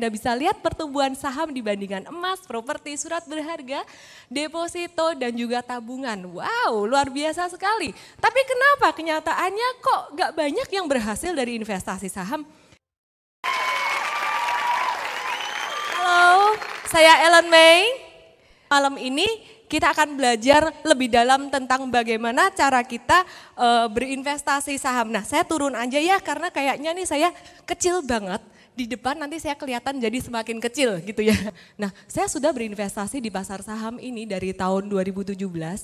Anda bisa lihat pertumbuhan saham dibandingkan emas, properti, surat berharga, deposito, dan juga tabungan. Wow, luar biasa sekali. Tapi kenapa kenyataannya kok gak banyak yang berhasil dari investasi saham? Halo, saya Ellen May. Malam ini kita akan belajar lebih dalam tentang bagaimana cara kita uh, berinvestasi saham. Nah, saya turun aja ya karena kayaknya nih saya kecil banget di depan nanti saya kelihatan jadi semakin kecil gitu ya. Nah saya sudah berinvestasi di pasar saham ini dari tahun 2017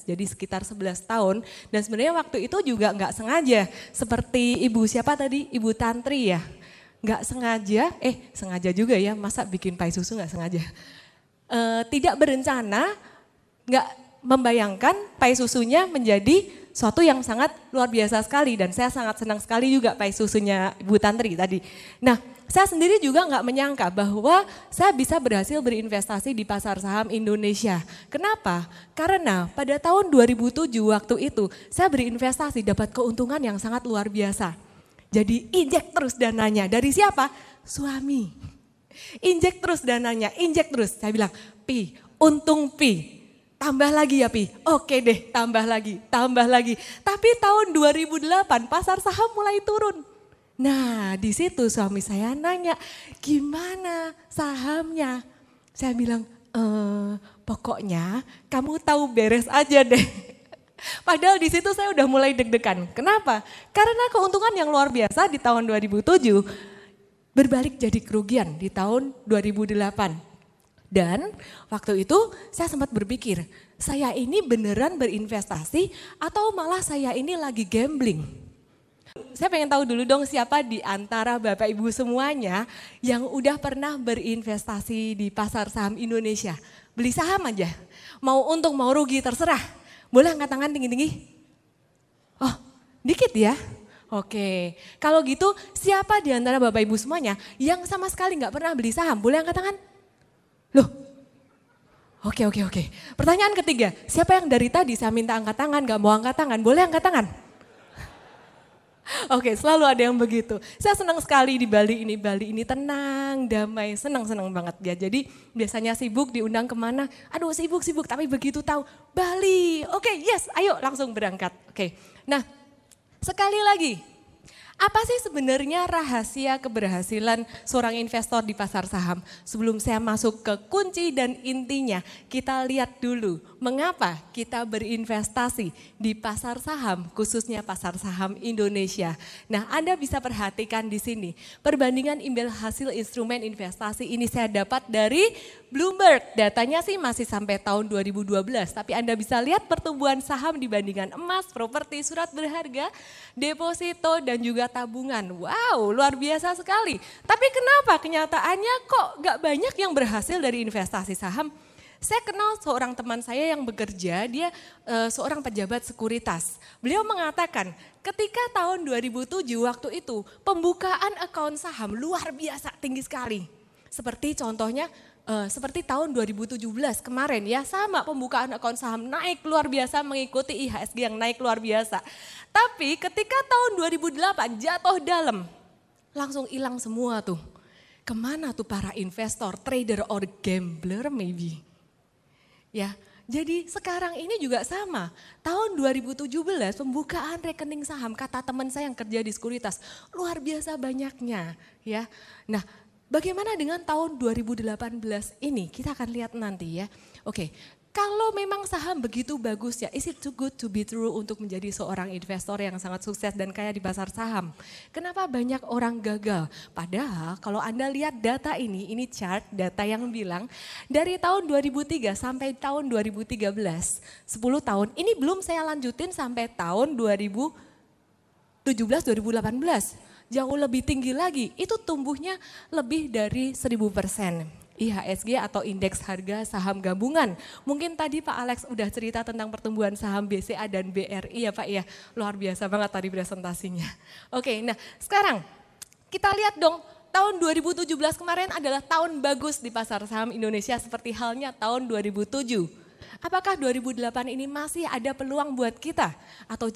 jadi sekitar 11 tahun. Dan sebenarnya waktu itu juga nggak sengaja. Seperti ibu siapa tadi? Ibu Tantri ya? Nggak sengaja? Eh sengaja juga ya. Masa bikin pai susu nggak sengaja? E, tidak berencana nggak membayangkan pai susunya menjadi suatu yang sangat luar biasa sekali dan saya sangat senang sekali juga pai susunya ibu Tantri tadi. Nah saya sendiri juga nggak menyangka bahwa saya bisa berhasil berinvestasi di pasar saham Indonesia. Kenapa? Karena pada tahun 2007 waktu itu saya berinvestasi dapat keuntungan yang sangat luar biasa. Jadi injek terus dananya. Dari siapa? Suami. Injek terus dananya, injek terus. Saya bilang, Pi, untung Pi. Tambah lagi ya Pi. Oke deh, tambah lagi, tambah lagi. Tapi tahun 2008 pasar saham mulai turun Nah di situ suami saya nanya, gimana sahamnya? Saya bilang, e, pokoknya kamu tahu beres aja deh. Padahal di situ saya udah mulai deg-degan. Kenapa? Karena keuntungan yang luar biasa di tahun 2007 berbalik jadi kerugian di tahun 2008. Dan waktu itu saya sempat berpikir, saya ini beneran berinvestasi atau malah saya ini lagi gambling? Saya pengen tahu dulu dong siapa di antara Bapak Ibu semuanya yang udah pernah berinvestasi di pasar saham Indonesia. Beli saham aja, mau untung mau rugi terserah. Boleh angkat tangan tinggi-tinggi? Oh dikit ya? Oke, kalau gitu siapa di antara Bapak Ibu semuanya yang sama sekali nggak pernah beli saham? Boleh angkat tangan? Loh, Oke, oke, oke. Pertanyaan ketiga, siapa yang dari tadi saya minta angkat tangan, gak mau angkat tangan, boleh angkat tangan? Oke, selalu ada yang begitu. Saya senang sekali di Bali ini. Bali ini tenang, damai, senang-senang banget ya. Jadi biasanya sibuk diundang ke mana? Aduh sibuk-sibuk, tapi begitu tahu Bali. Oke, yes, ayo langsung berangkat. Oke, nah sekali lagi apa sih sebenarnya rahasia keberhasilan seorang investor di pasar saham? Sebelum saya masuk ke kunci dan intinya, kita lihat dulu mengapa kita berinvestasi di pasar saham, khususnya pasar saham Indonesia. Nah, Anda bisa perhatikan di sini, perbandingan imbal hasil instrumen investasi ini saya dapat dari Bloomberg. Datanya sih masih sampai tahun 2012, tapi Anda bisa lihat pertumbuhan saham dibandingkan emas, properti, surat berharga, deposito, dan juga tabungan. Wow, luar biasa sekali. Tapi kenapa kenyataannya kok gak banyak yang berhasil dari investasi saham? Saya kenal seorang teman saya yang bekerja, dia uh, seorang pejabat sekuritas. Beliau mengatakan, ketika tahun 2007 waktu itu pembukaan akun saham luar biasa tinggi sekali. Seperti contohnya uh, seperti tahun 2017 kemarin ya sama pembukaan akun saham naik luar biasa mengikuti IHSG yang naik luar biasa. Tapi ketika tahun 2008 jatuh dalam, langsung hilang semua tuh. Ke mana tuh para investor, trader or gambler maybe? Ya, jadi sekarang ini juga sama. Tahun 2017 pembukaan rekening saham kata teman saya yang kerja di sekuritas luar biasa banyaknya ya. Nah, bagaimana dengan tahun 2018 ini? Kita akan lihat nanti ya. Oke, kalau memang saham begitu bagus ya, is it too good to be true untuk menjadi seorang investor yang sangat sukses dan kaya di pasar saham? Kenapa banyak orang gagal? Padahal kalau Anda lihat data ini, ini chart data yang bilang dari tahun 2003 sampai tahun 2013, 10 tahun, ini belum saya lanjutin sampai tahun 2017-2018 jauh lebih tinggi lagi, itu tumbuhnya lebih dari 1000 persen. IHSG atau indeks harga saham gabungan. Mungkin tadi Pak Alex udah cerita tentang pertumbuhan saham BCA dan BRI ya Pak ya. Luar biasa banget tadi presentasinya. Oke, nah sekarang kita lihat dong tahun 2017 kemarin adalah tahun bagus di pasar saham Indonesia seperti halnya tahun 2007. Apakah 2008 ini masih ada peluang buat kita? Atau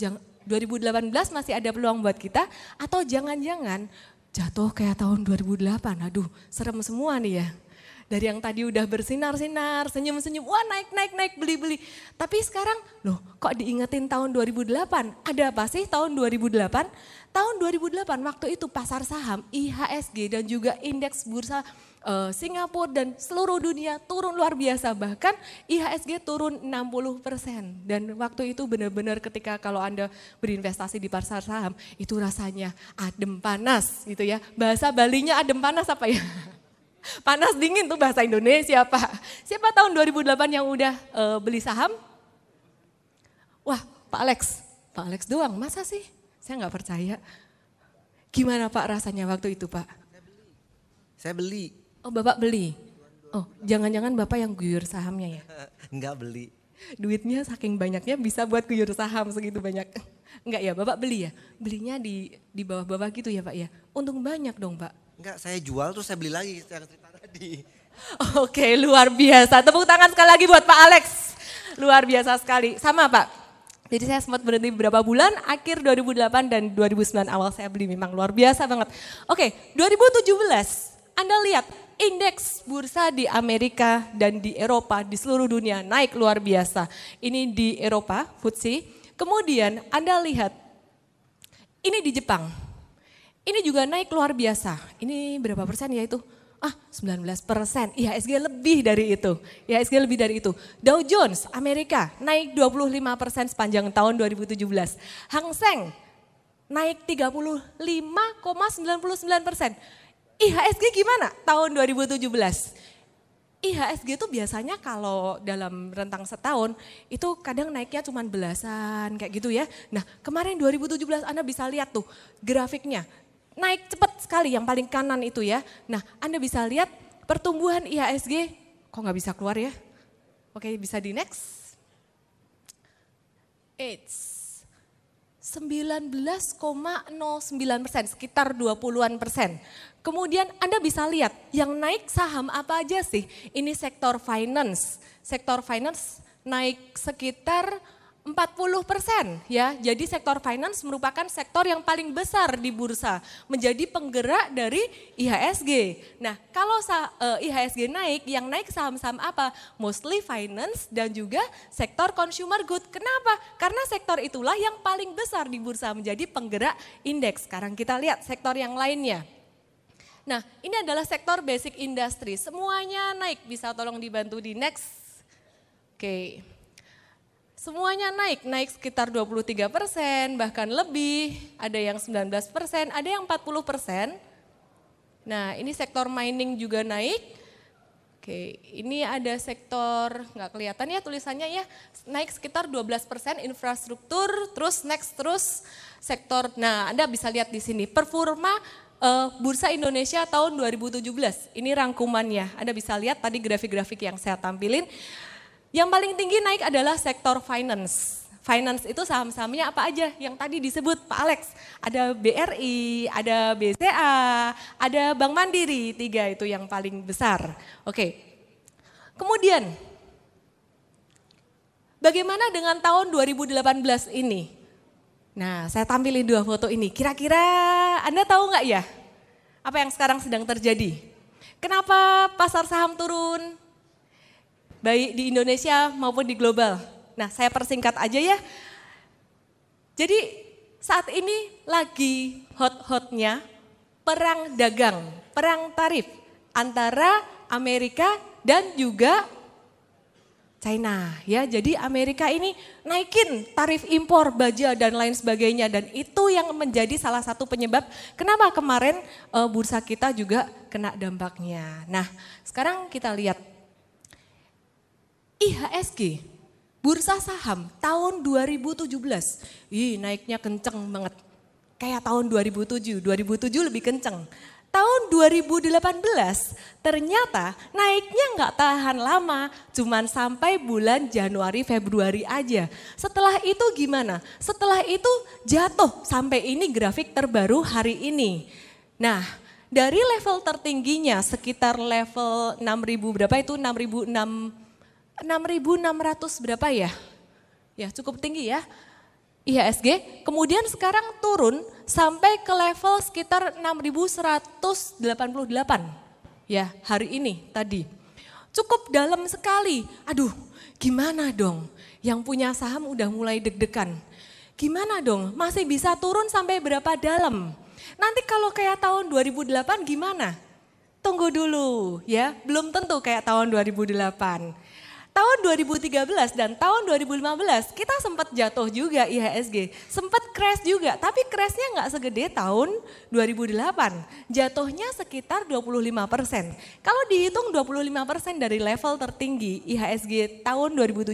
2018 masih ada peluang buat kita? Atau jangan-jangan jatuh kayak tahun 2008. Aduh, serem semua nih ya. Dari yang tadi udah bersinar-sinar, senyum-senyum, wah naik, naik, naik, beli-beli. Tapi sekarang, loh kok diingetin tahun 2008? Ada apa sih tahun 2008? Tahun 2008 waktu itu pasar saham IHSG dan juga indeks bursa uh, Singapura dan seluruh dunia turun luar biasa. Bahkan IHSG turun 60 persen. Dan waktu itu benar-benar ketika kalau Anda berinvestasi di pasar saham, itu rasanya adem panas gitu ya. Bahasa Balinya adem panas apa ya? Panas dingin tuh bahasa Indonesia Pak. Siapa tahun 2008 yang udah uh, beli saham? Wah Pak Alex, Pak Alex doang masa sih? Saya nggak percaya. Gimana Pak rasanya waktu itu Pak? Saya beli. Oh Bapak beli? Oh jangan-jangan Bapak yang guyur sahamnya ya? Enggak beli. Duitnya saking banyaknya bisa buat guyur saham segitu banyak. Enggak ya Bapak beli ya? Belinya di di bawah-bawah gitu ya Pak ya? Untung banyak dong Pak. Enggak, saya jual terus saya beli lagi yang cerita tadi. Oke, luar biasa. Tepuk tangan sekali lagi buat Pak Alex. Luar biasa sekali. Sama Pak. Jadi saya sempat berhenti beberapa bulan, akhir 2008 dan 2009 awal saya beli memang luar biasa banget. Oke, 2017 Anda lihat indeks bursa di Amerika dan di Eropa di seluruh dunia naik luar biasa. Ini di Eropa, FTSE. Kemudian Anda lihat ini di Jepang. Ini juga naik luar biasa. Ini berapa persen ya itu? Ah 19 persen, IHSG lebih dari itu. IHSG lebih dari itu. Dow Jones Amerika naik 25 persen sepanjang tahun 2017. Hang Seng naik 35,99 persen. IHSG gimana tahun 2017? IHSG itu biasanya kalau dalam rentang setahun itu kadang naiknya cuma belasan kayak gitu ya. Nah kemarin 2017 Anda bisa lihat tuh grafiknya naik cepat sekali yang paling kanan itu ya. Nah Anda bisa lihat pertumbuhan IHSG, kok nggak bisa keluar ya? Oke bisa di next. It's 19,09 persen, sekitar 20-an persen. Kemudian Anda bisa lihat yang naik saham apa aja sih? Ini sektor finance. Sektor finance naik sekitar 40 persen ya. Jadi sektor finance merupakan sektor yang paling besar di bursa, menjadi penggerak dari IHSG. Nah kalau eh, IHSG naik, yang naik saham-saham apa? Mostly finance dan juga sektor consumer good. Kenapa? Karena sektor itulah yang paling besar di bursa menjadi penggerak indeks. Sekarang kita lihat sektor yang lainnya. Nah ini adalah sektor basic industry, semuanya naik. Bisa tolong dibantu di next. Oke. Okay. Semuanya naik, naik sekitar 23 persen, bahkan lebih, ada yang 19 persen, ada yang 40 persen. Nah ini sektor mining juga naik. Oke, ini ada sektor, nggak kelihatan ya tulisannya ya, naik sekitar 12 persen infrastruktur, terus next terus sektor, nah Anda bisa lihat di sini, performa uh, Bursa Indonesia tahun 2017, ini rangkumannya, Anda bisa lihat tadi grafik-grafik yang saya tampilin, yang paling tinggi naik adalah sektor finance. Finance itu saham-sahamnya apa aja yang tadi disebut Pak Alex. Ada BRI, ada BCA, ada Bank Mandiri, tiga itu yang paling besar. Oke, kemudian bagaimana dengan tahun 2018 ini? Nah saya tampilin dua foto ini, kira-kira Anda tahu nggak ya apa yang sekarang sedang terjadi? Kenapa pasar saham turun? Baik di Indonesia maupun di global. Nah, saya persingkat aja ya. Jadi saat ini lagi hot-hotnya perang dagang, perang tarif antara Amerika dan juga China ya. Jadi Amerika ini naikin tarif impor baja dan lain sebagainya dan itu yang menjadi salah satu penyebab kenapa kemarin uh, bursa kita juga kena dampaknya. Nah, sekarang kita lihat IHSG, bursa saham tahun 2017, ih naiknya kenceng banget. Kayak tahun 2007, 2007 lebih kenceng. Tahun 2018 ternyata naiknya nggak tahan lama, cuman sampai bulan Januari Februari aja. Setelah itu gimana? Setelah itu jatuh sampai ini grafik terbaru hari ini. Nah, dari level tertingginya sekitar level 6000 berapa itu 6006 6.600 berapa ya? Ya cukup tinggi ya. IHSG, kemudian sekarang turun sampai ke level sekitar 6.188 ya hari ini tadi. Cukup dalam sekali. Aduh, gimana dong? Yang punya saham udah mulai deg-degan. Gimana dong? Masih bisa turun sampai berapa dalam? Nanti kalau kayak tahun 2008 gimana? Tunggu dulu ya, belum tentu kayak tahun 2008. Tahun 2013 dan tahun 2015 kita sempat jatuh juga IHSG, sempat crash juga, tapi crashnya nggak segede tahun 2008, jatuhnya sekitar 25 persen. Kalau dihitung 25 persen dari level tertinggi IHSG tahun 2017,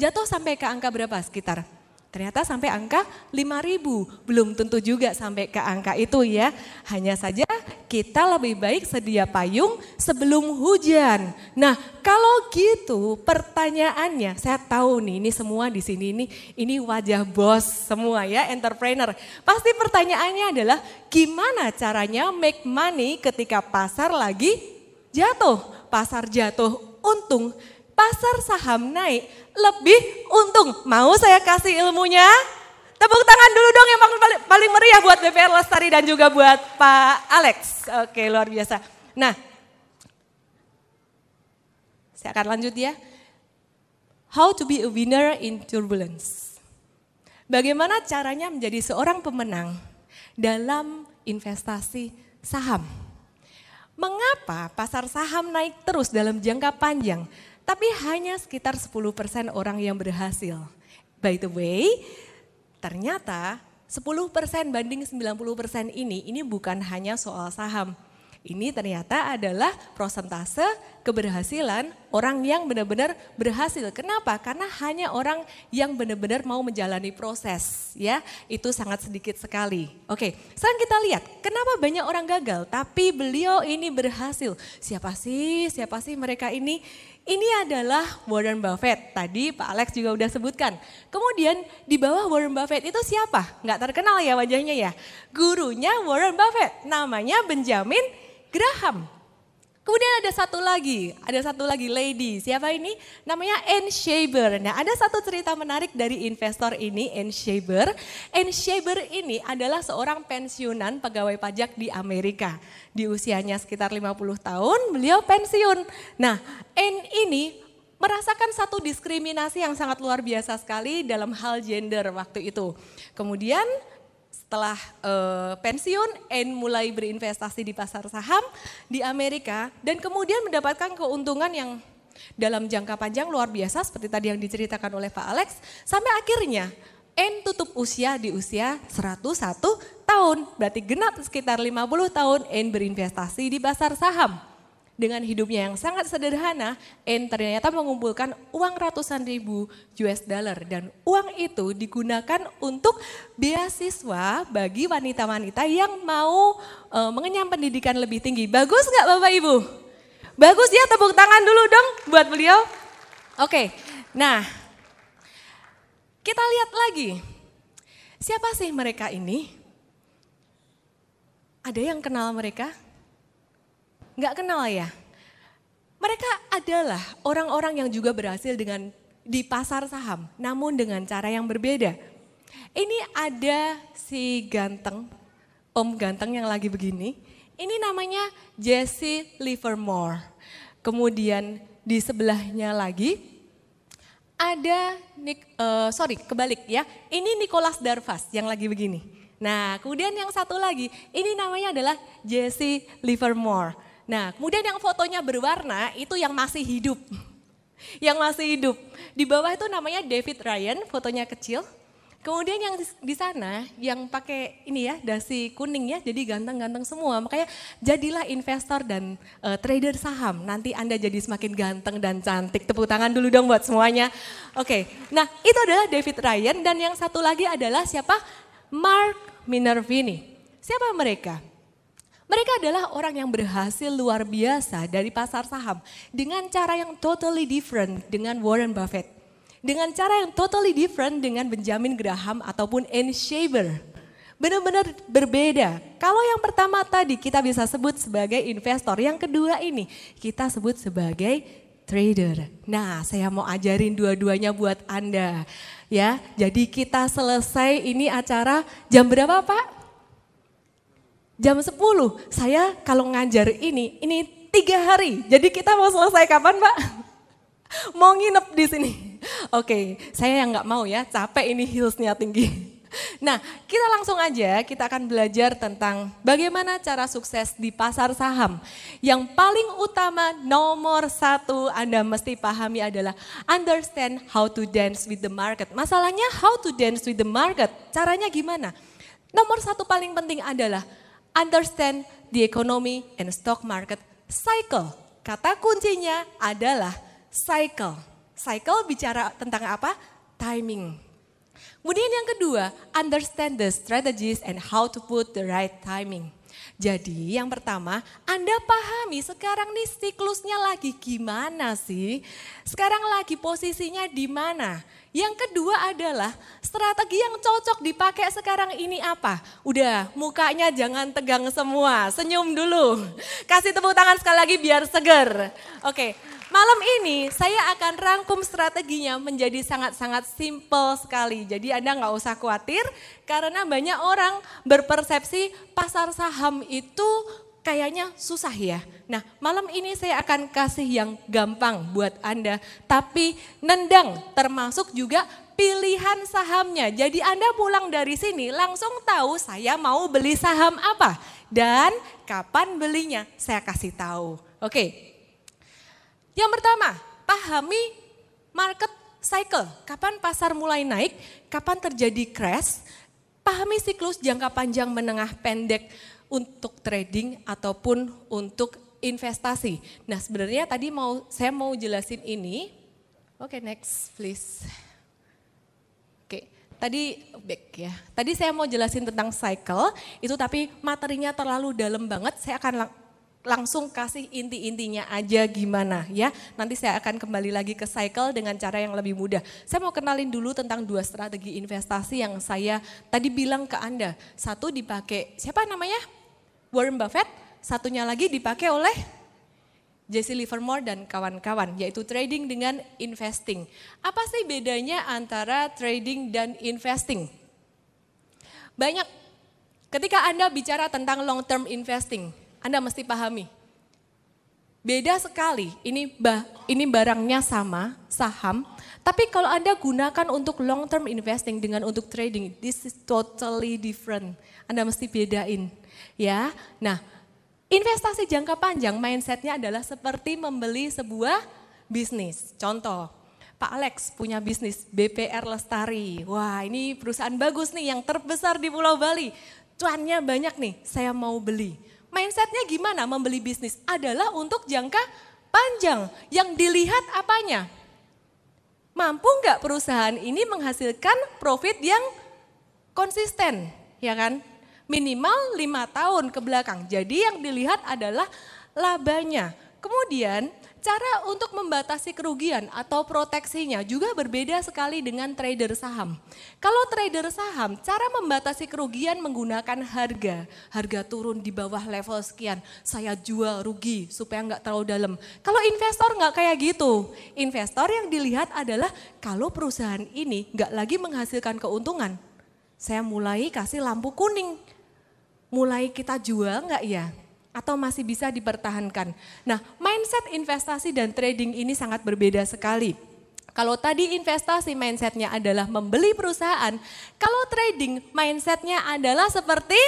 jatuh sampai ke angka berapa sekitar? Ternyata sampai angka 5000, belum tentu juga sampai ke angka itu ya. Hanya saja kita lebih baik sedia payung sebelum hujan. Nah, kalau gitu pertanyaannya, saya tahu nih ini semua di sini ini ini wajah bos semua ya, entrepreneur. Pasti pertanyaannya adalah gimana caranya make money ketika pasar lagi jatuh? Pasar jatuh untung pasar saham naik lebih untung. Mau saya kasih ilmunya? Tepuk tangan dulu dong yang paling, paling meriah buat BPR Lestari dan juga buat Pak Alex. Oke luar biasa. Nah, saya akan lanjut ya. How to be a winner in turbulence. Bagaimana caranya menjadi seorang pemenang dalam investasi saham? Mengapa pasar saham naik terus dalam jangka panjang? Tapi hanya sekitar 10% orang yang berhasil. By the way, ternyata 10% banding 90% ini, ini bukan hanya soal saham. Ini ternyata adalah prosentase keberhasilan orang yang benar-benar berhasil. Kenapa? Karena hanya orang yang benar-benar mau menjalani proses, ya. Itu sangat sedikit sekali. Oke, sekarang kita lihat kenapa banyak orang gagal tapi beliau ini berhasil. Siapa sih? Siapa sih mereka ini? Ini adalah Warren Buffett. Tadi Pak Alex juga udah sebutkan. Kemudian di bawah Warren Buffett itu siapa? Nggak terkenal ya wajahnya ya. Gurunya Warren Buffett. Namanya Benjamin Graham. Kemudian ada satu lagi, ada satu lagi lady. Siapa ini? Namanya Anne Shaber. Nah, ada satu cerita menarik dari investor ini, Anne Shaber. Anne Shaber ini adalah seorang pensiunan pegawai pajak di Amerika. Di usianya sekitar 50 tahun, beliau pensiun. Nah, Anne ini merasakan satu diskriminasi yang sangat luar biasa sekali dalam hal gender waktu itu. Kemudian setelah uh, pensiun, Anne mulai berinvestasi di pasar saham di Amerika dan kemudian mendapatkan keuntungan yang dalam jangka panjang luar biasa seperti tadi yang diceritakan oleh Pak Alex sampai akhirnya N tutup usia di usia 101 tahun. Berarti genap sekitar 50 tahun N berinvestasi di pasar saham. Dengan hidupnya yang sangat sederhana, N ternyata mengumpulkan uang ratusan ribu US dollar dan uang itu digunakan untuk beasiswa bagi wanita-wanita yang mau e, mengenyam pendidikan lebih tinggi. Bagus nggak Bapak Ibu? Bagus ya tepuk tangan dulu dong buat beliau. Oke, nah kita lihat lagi. Siapa sih mereka ini? Ada yang kenal mereka? Nggak kenal ya? Mereka adalah orang-orang yang juga berhasil dengan di pasar saham, namun dengan cara yang berbeda. Ini ada si ganteng, om ganteng yang lagi begini. Ini namanya Jesse Livermore. Kemudian di sebelahnya lagi ada Nick, uh, sorry kebalik ya. Ini Nicholas Darvas yang lagi begini. Nah kemudian yang satu lagi, ini namanya adalah Jesse Livermore. Nah, kemudian yang fotonya berwarna itu yang masih hidup. yang masih hidup. Di bawah itu namanya David Ryan, fotonya kecil. Kemudian yang di sana yang pakai ini ya dasi kuning ya, jadi ganteng-ganteng semua. Makanya jadilah investor dan uh, trader saham. Nanti Anda jadi semakin ganteng dan cantik. Tepuk tangan dulu dong buat semuanya. Oke, okay. nah itu adalah David Ryan dan yang satu lagi adalah siapa? Mark Minervini. Siapa mereka? Mereka adalah orang yang berhasil luar biasa dari pasar saham dengan cara yang totally different dengan Warren Buffett. Dengan cara yang totally different dengan Benjamin Graham ataupun Anne Shaver. Benar-benar berbeda. Kalau yang pertama tadi kita bisa sebut sebagai investor, yang kedua ini kita sebut sebagai trader. Nah, saya mau ajarin dua-duanya buat Anda. Ya, jadi kita selesai ini acara jam berapa, Pak? Jam 10. Saya kalau ngajar ini, ini tiga hari. Jadi kita mau selesai kapan, Pak? Mau nginep di sini. Oke, saya yang nggak mau ya, capek ini heelsnya tinggi. Nah, kita langsung aja kita akan belajar tentang bagaimana cara sukses di pasar saham. Yang paling utama nomor satu Anda mesti pahami adalah understand how to dance with the market. Masalahnya how to dance with the market, caranya gimana? Nomor satu paling penting adalah understand the economy and stock market cycle. Kata kuncinya adalah cycle. Cycle bicara tentang apa? Timing. Kemudian yang kedua, understand the strategies and how to put the right timing. Jadi yang pertama, Anda pahami sekarang nih siklusnya lagi gimana sih? Sekarang lagi posisinya di mana? Yang kedua adalah strategi yang cocok dipakai sekarang ini apa? Udah, mukanya jangan tegang semua, senyum dulu. Kasih tepuk tangan sekali lagi biar seger. Oke, Malam ini saya akan rangkum strateginya menjadi sangat-sangat simple sekali. Jadi Anda nggak usah khawatir karena banyak orang berpersepsi pasar saham itu kayaknya susah ya. Nah malam ini saya akan kasih yang gampang buat Anda. Tapi nendang termasuk juga pilihan sahamnya. Jadi Anda pulang dari sini langsung tahu saya mau beli saham apa. Dan kapan belinya saya kasih tahu. Oke, yang pertama, pahami market cycle. Kapan pasar mulai naik, kapan terjadi crash, pahami siklus jangka panjang, menengah, pendek untuk trading ataupun untuk investasi. Nah sebenarnya tadi mau saya mau jelasin ini. Oke okay, next please. Oke, okay, tadi back ya. Tadi saya mau jelasin tentang cycle itu tapi materinya terlalu dalam banget. Saya akan langsung kasih inti-intinya aja gimana ya. Nanti saya akan kembali lagi ke cycle dengan cara yang lebih mudah. Saya mau kenalin dulu tentang dua strategi investasi yang saya tadi bilang ke Anda. Satu dipakai, siapa namanya? Warren Buffett. Satunya lagi dipakai oleh Jesse Livermore dan kawan-kawan, yaitu trading dengan investing. Apa sih bedanya antara trading dan investing? Banyak ketika Anda bicara tentang long term investing, anda mesti pahami. Beda sekali, ini bah, ini barangnya sama, saham, tapi kalau Anda gunakan untuk long term investing dengan untuk trading, this is totally different. Anda mesti bedain, ya. Nah, investasi jangka panjang mindsetnya adalah seperti membeli sebuah bisnis. Contoh, Pak Alex punya bisnis BPR Lestari. Wah, ini perusahaan bagus nih yang terbesar di Pulau Bali. Cuannya banyak nih, saya mau beli. Mindsetnya gimana membeli bisnis? Adalah untuk jangka panjang. Yang dilihat apanya? Mampu nggak perusahaan ini menghasilkan profit yang konsisten, ya kan? Minimal lima tahun ke belakang. Jadi yang dilihat adalah labanya. Kemudian Cara untuk membatasi kerugian atau proteksinya juga berbeda sekali dengan trader saham. Kalau trader saham, cara membatasi kerugian menggunakan harga. Harga turun di bawah level sekian, saya jual rugi supaya nggak terlalu dalam. Kalau investor nggak kayak gitu. Investor yang dilihat adalah kalau perusahaan ini nggak lagi menghasilkan keuntungan. Saya mulai kasih lampu kuning. Mulai kita jual nggak ya? Atau masih bisa dipertahankan. Nah, mindset investasi dan trading ini sangat berbeda sekali. Kalau tadi investasi mindsetnya adalah membeli perusahaan, kalau trading mindsetnya adalah seperti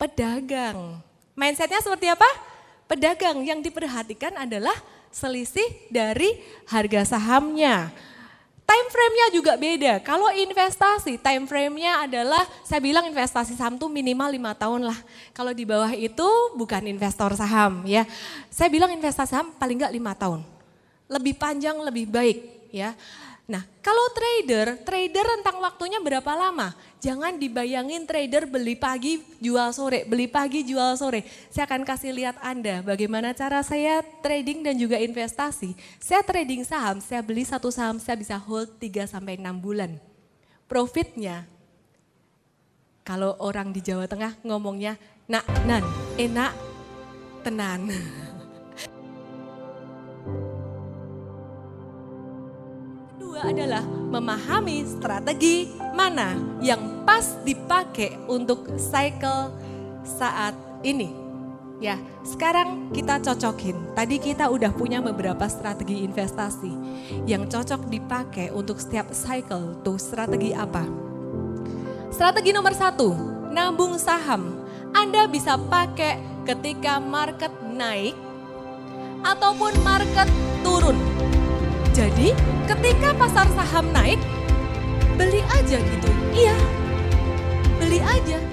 pedagang. Mindsetnya seperti apa? Pedagang yang diperhatikan adalah selisih dari harga sahamnya. Time frame-nya juga beda. Kalau investasi, time frame-nya adalah, saya bilang investasi saham tuh minimal lima tahun lah. Kalau di bawah itu bukan investor saham ya. Saya bilang investasi saham paling nggak lima tahun. Lebih panjang, lebih baik ya. Nah, kalau trader, trader rentang waktunya berapa lama? Jangan dibayangin trader beli pagi, jual sore, beli pagi, jual sore. Saya akan kasih lihat Anda bagaimana cara saya trading dan juga investasi. Saya trading saham, saya beli satu saham, saya bisa hold 3 sampai 6 bulan. Profitnya, kalau orang di Jawa Tengah ngomongnya, nak nan, enak, tenan. kedua adalah memahami strategi mana yang pas dipakai untuk cycle saat ini. Ya, sekarang kita cocokin. Tadi kita udah punya beberapa strategi investasi yang cocok dipakai untuk setiap cycle. Tuh strategi apa? Strategi nomor satu, nabung saham. Anda bisa pakai ketika market naik ataupun market. Jadi ketika pasar saham naik, beli aja gitu. Iya, beli aja